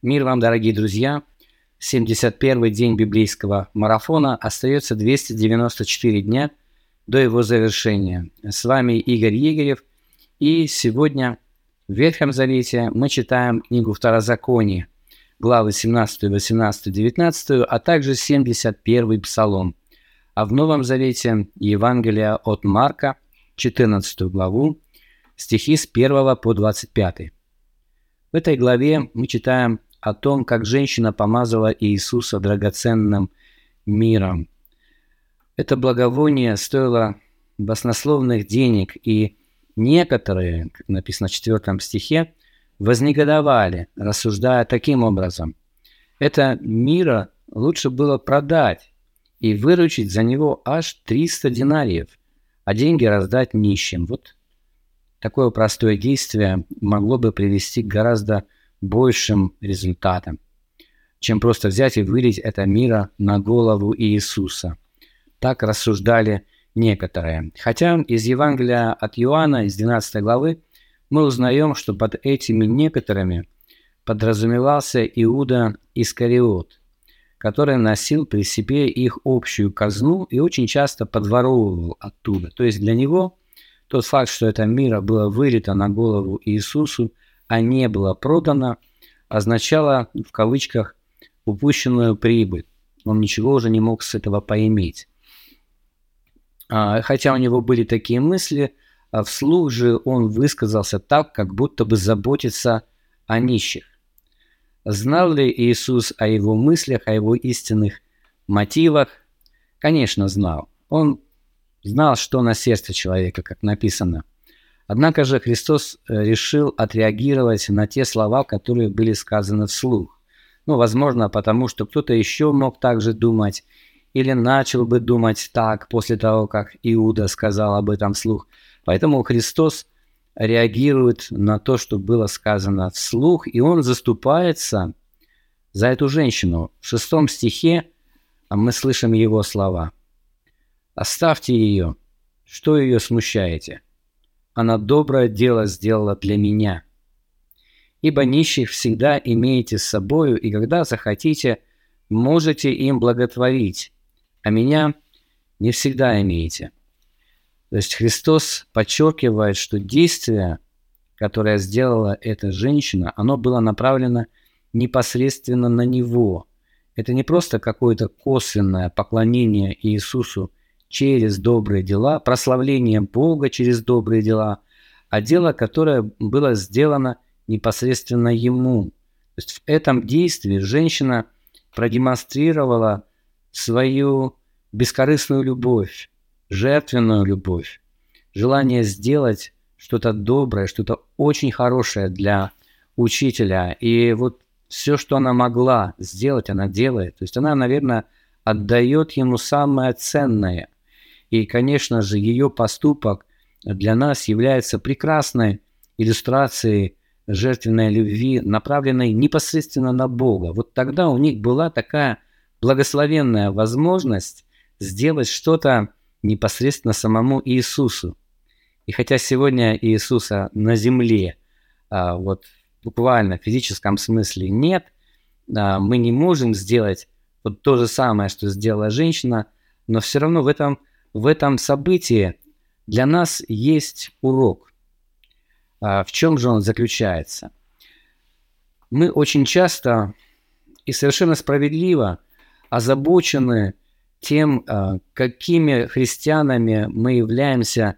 Мир вам, дорогие друзья! 71 день библейского марафона. Остается 294 дня до его завершения. С вами Игорь Егорев. И сегодня в Ветхом Завете мы читаем книгу Второзакония, главы 17, 18, 19, а также 71 Псалом. А в Новом Завете Евангелие от Марка, 14 главу, стихи с 1 по 25. В этой главе мы читаем о том, как женщина помазала Иисуса драгоценным миром. Это благовоние стоило баснословных денег, и некоторые, как написано в 4 стихе, вознегодовали, рассуждая таким образом. Это мира лучше было продать и выручить за него аж 300 динариев, а деньги раздать нищим. Вот такое простое действие могло бы привести к гораздо большим результатом, чем просто взять и вылить это мира на голову Иисуса. Так рассуждали некоторые. Хотя из Евангелия от Иоанна, из 12 главы, мы узнаем, что под этими некоторыми подразумевался Иуда Искариот, который носил при себе их общую казну и очень часто подворовывал оттуда. То есть для него тот факт, что это мира было вылито на голову Иисусу – а не было продано, означало в кавычках упущенную прибыль. Он ничего уже не мог с этого поиметь. А, хотя у него были такие мысли, а вслух же он высказался так, как будто бы заботится о нищих. Знал ли Иисус о его мыслях, о его истинных мотивах? Конечно, знал. Он знал, что на сердце человека, как написано – Однако же Христос э, решил отреагировать на те слова, которые были сказаны вслух. Ну, возможно, потому что кто-то еще мог так же думать, или начал бы думать так после того, как Иуда сказал об этом вслух. Поэтому Христос реагирует на то, что было сказано вслух, и он заступается за эту женщину. В шестом стихе мы слышим его слова. «Оставьте ее, что ее смущаете?» Она доброе дело сделала для меня. Ибо нищих всегда имеете с собою, и когда захотите, можете им благотворить, а меня не всегда имеете. То есть Христос подчеркивает, что действие, которое сделала эта женщина, оно было направлено непосредственно на Него. Это не просто какое-то косвенное поклонение Иисусу через добрые дела, прославление Бога через добрые дела, а дело, которое было сделано непосредственно Ему. То есть в этом действии женщина продемонстрировала свою бескорыстную любовь, жертвенную любовь, желание сделать что-то доброе, что-то очень хорошее для учителя. И вот все, что она могла сделать, она делает. То есть она, наверное, отдает ему самое ценное – и, конечно же, ее поступок для нас является прекрасной иллюстрацией жертвенной любви, направленной непосредственно на Бога. Вот тогда у них была такая благословенная возможность сделать что-то непосредственно самому Иисусу. И хотя сегодня Иисуса на земле, а, вот буквально в физическом смысле нет, а, мы не можем сделать вот то же самое, что сделала женщина, но все равно в этом в этом событии для нас есть урок. А в чем же он заключается? Мы очень часто и совершенно справедливо озабочены тем, а, какими христианами мы являемся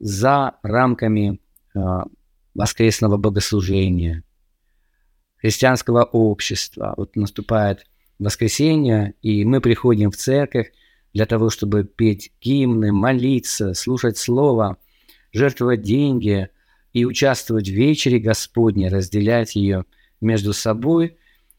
за рамками а, воскресного богослужения, христианского общества. Вот наступает воскресенье, и мы приходим в церковь, для того, чтобы петь гимны, молиться, слушать Слово, жертвовать деньги и участвовать в вечере Господней, разделять ее между собой.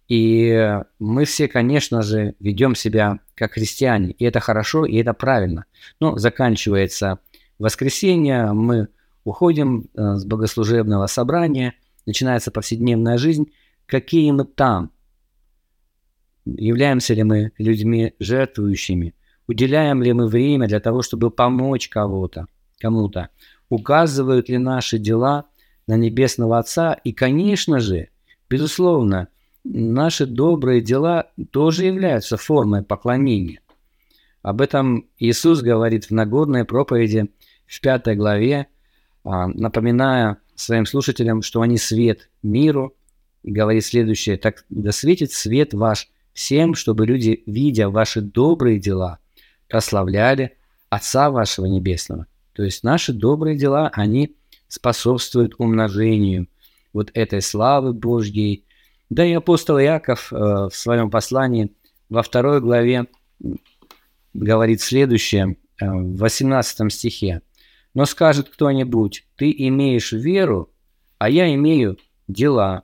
И мы все, конечно же, ведем себя как христиане, и это хорошо, и это правильно. Но заканчивается воскресенье, мы уходим э, с богослужебного собрания, начинается повседневная жизнь. Какие мы там? Являемся ли мы людьми жертвующими – Уделяем ли мы время для того, чтобы помочь кого-то, кому-то? Указывают ли наши дела на Небесного Отца? И, конечно же, безусловно, наши добрые дела тоже являются формой поклонения. Об этом Иисус говорит в Нагорной проповеди в пятой главе, а, напоминая своим слушателям, что они свет миру, и говорит следующее, «Так да светит свет ваш всем, чтобы люди, видя ваши добрые дела, прославляли Отца вашего Небесного». То есть наши добрые дела, они способствуют умножению вот этой славы Божьей. Да и апостол Яков э, в своем послании во второй главе говорит следующее, э, в 18 стихе. «Но скажет кто-нибудь, ты имеешь веру, а я имею дела.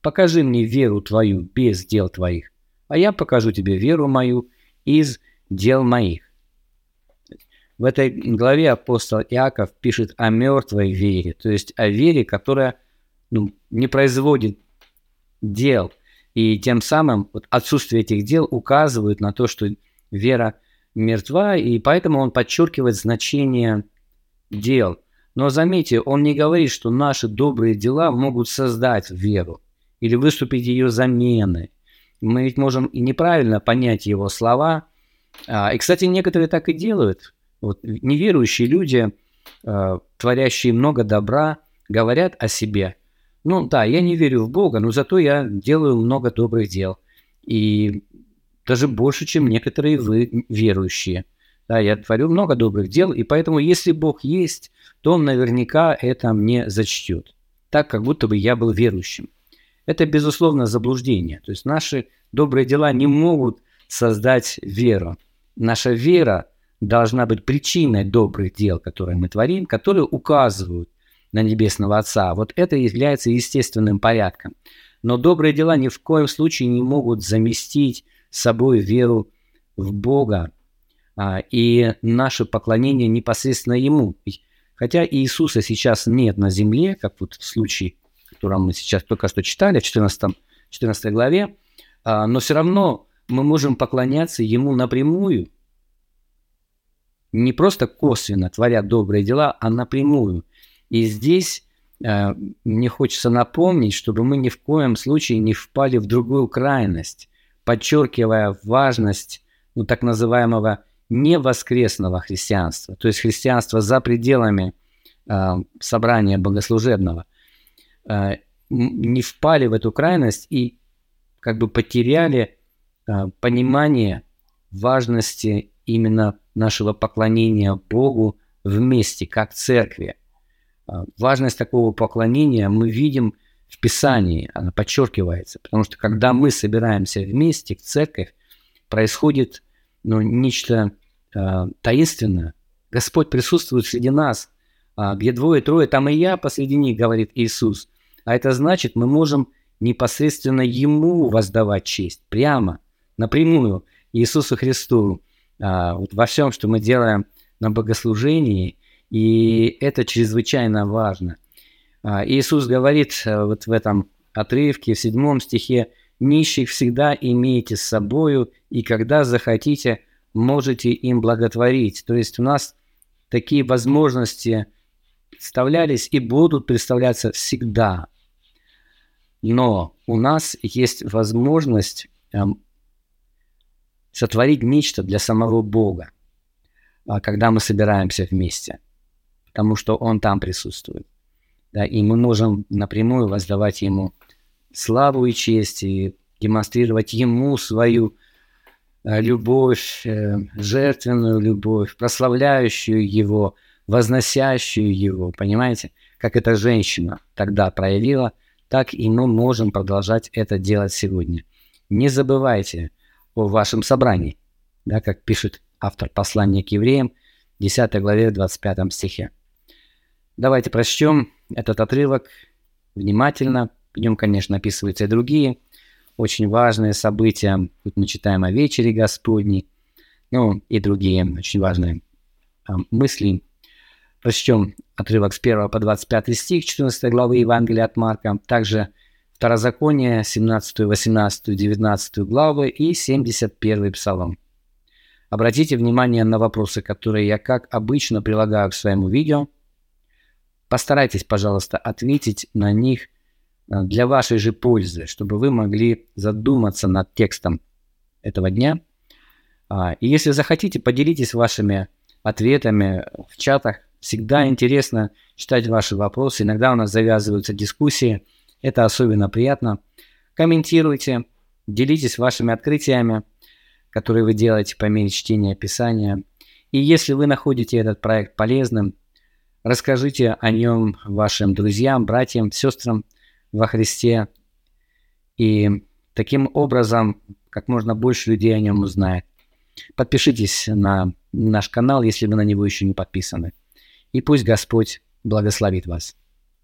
Покажи мне веру твою без дел твоих, а я покажу тебе веру мою из дел моих». В этой главе апостол Иаков пишет о мертвой вере, то есть о вере, которая ну, не производит дел. И тем самым вот отсутствие этих дел указывает на то, что вера мертва, и поэтому он подчеркивает значение дел. Но заметьте, он не говорит, что наши добрые дела могут создать веру или выступить ее заменой. Мы ведь можем и неправильно понять его слова. А, и, кстати, некоторые так и делают. Вот неверующие люди, э, творящие много добра, говорят о себе. Ну да, я не верю в Бога, но зато я делаю много добрых дел. И даже больше, чем некоторые вы верующие. Да, я творю много добрых дел, и поэтому, если Бог есть, то Он наверняка это мне зачтет. Так, как будто бы я был верующим. Это, безусловно, заблуждение. То есть наши добрые дела не могут создать веру. Наша вера должна быть причиной добрых дел, которые мы творим, которые указывают на Небесного Отца. Вот это является естественным порядком. Но добрые дела ни в коем случае не могут заместить собой веру в Бога а, и наше поклонение непосредственно Ему. Хотя Иисуса сейчас нет на земле, как вот в случае, который мы сейчас только что читали, в 14, 14 главе, а, но все равно мы можем поклоняться Ему напрямую – не просто косвенно творя добрые дела, а напрямую. И здесь э, мне хочется напомнить, чтобы мы ни в коем случае не впали в другую крайность, подчеркивая важность ну, так называемого невоскресного христианства, то есть христианства за пределами э, собрания богослужебного, не впали в эту крайность и как бы потеряли э, понимание важности именно нашего поклонения Богу вместе, как церкви. А, важность такого поклонения мы видим в Писании, она подчеркивается, потому что когда мы собираемся вместе, в церковь, происходит ну, нечто э, таинственное. Господь присутствует среди нас, а, где двое-трое, там и я посреди них, говорит Иисус. А это значит, мы можем непосредственно Ему воздавать честь, прямо, напрямую, Иисусу Христу а, вот во всем, что мы делаем на богослужении, и это чрезвычайно важно. А, Иисус говорит а, вот в этом отрывке, в седьмом стихе, «Нищих всегда имейте с собою, и когда захотите, можете им благотворить». То есть у нас такие возможности представлялись и будут представляться всегда. Но у нас есть возможность сотворить нечто для самого Бога, а, когда мы собираемся вместе, потому что Он там присутствует. Да, и мы можем напрямую воздавать Ему славу и честь, и демонстрировать Ему свою э, любовь, э, жертвенную любовь, прославляющую Его, возносящую Его, понимаете? Как эта женщина тогда проявила, так и мы можем продолжать это делать сегодня. Не забывайте – о вашем собрании, да, как пишет автор послания к евреям, 10 главе, 25 стихе. Давайте прочтем этот отрывок внимательно. В нем, конечно, описываются и другие очень важные события. Тут мы читаем о вечере Господней, ну и другие очень важные а, мысли. Прочтем отрывок с 1 по 25 стих 14 главы Евангелия от Марка. Также Второзаконие, 17, 18, 19 главы и 71 псалом. Обратите внимание на вопросы, которые я, как обычно, прилагаю к своему видео. Постарайтесь, пожалуйста, ответить на них э, для вашей же пользы, чтобы вы могли задуматься над текстом этого дня. А, и если захотите, поделитесь вашими ответами в чатах. Всегда интересно читать ваши вопросы. Иногда у нас завязываются дискуссии. Это особенно приятно. Комментируйте, делитесь вашими открытиями, которые вы делаете по мере чтения Писания. И если вы находите этот проект полезным, расскажите о нем вашим друзьям, братьям, сестрам во Христе. И таким образом как можно больше людей о нем узнает. Подпишитесь на наш канал, если вы на него еще не подписаны. И пусть Господь благословит вас.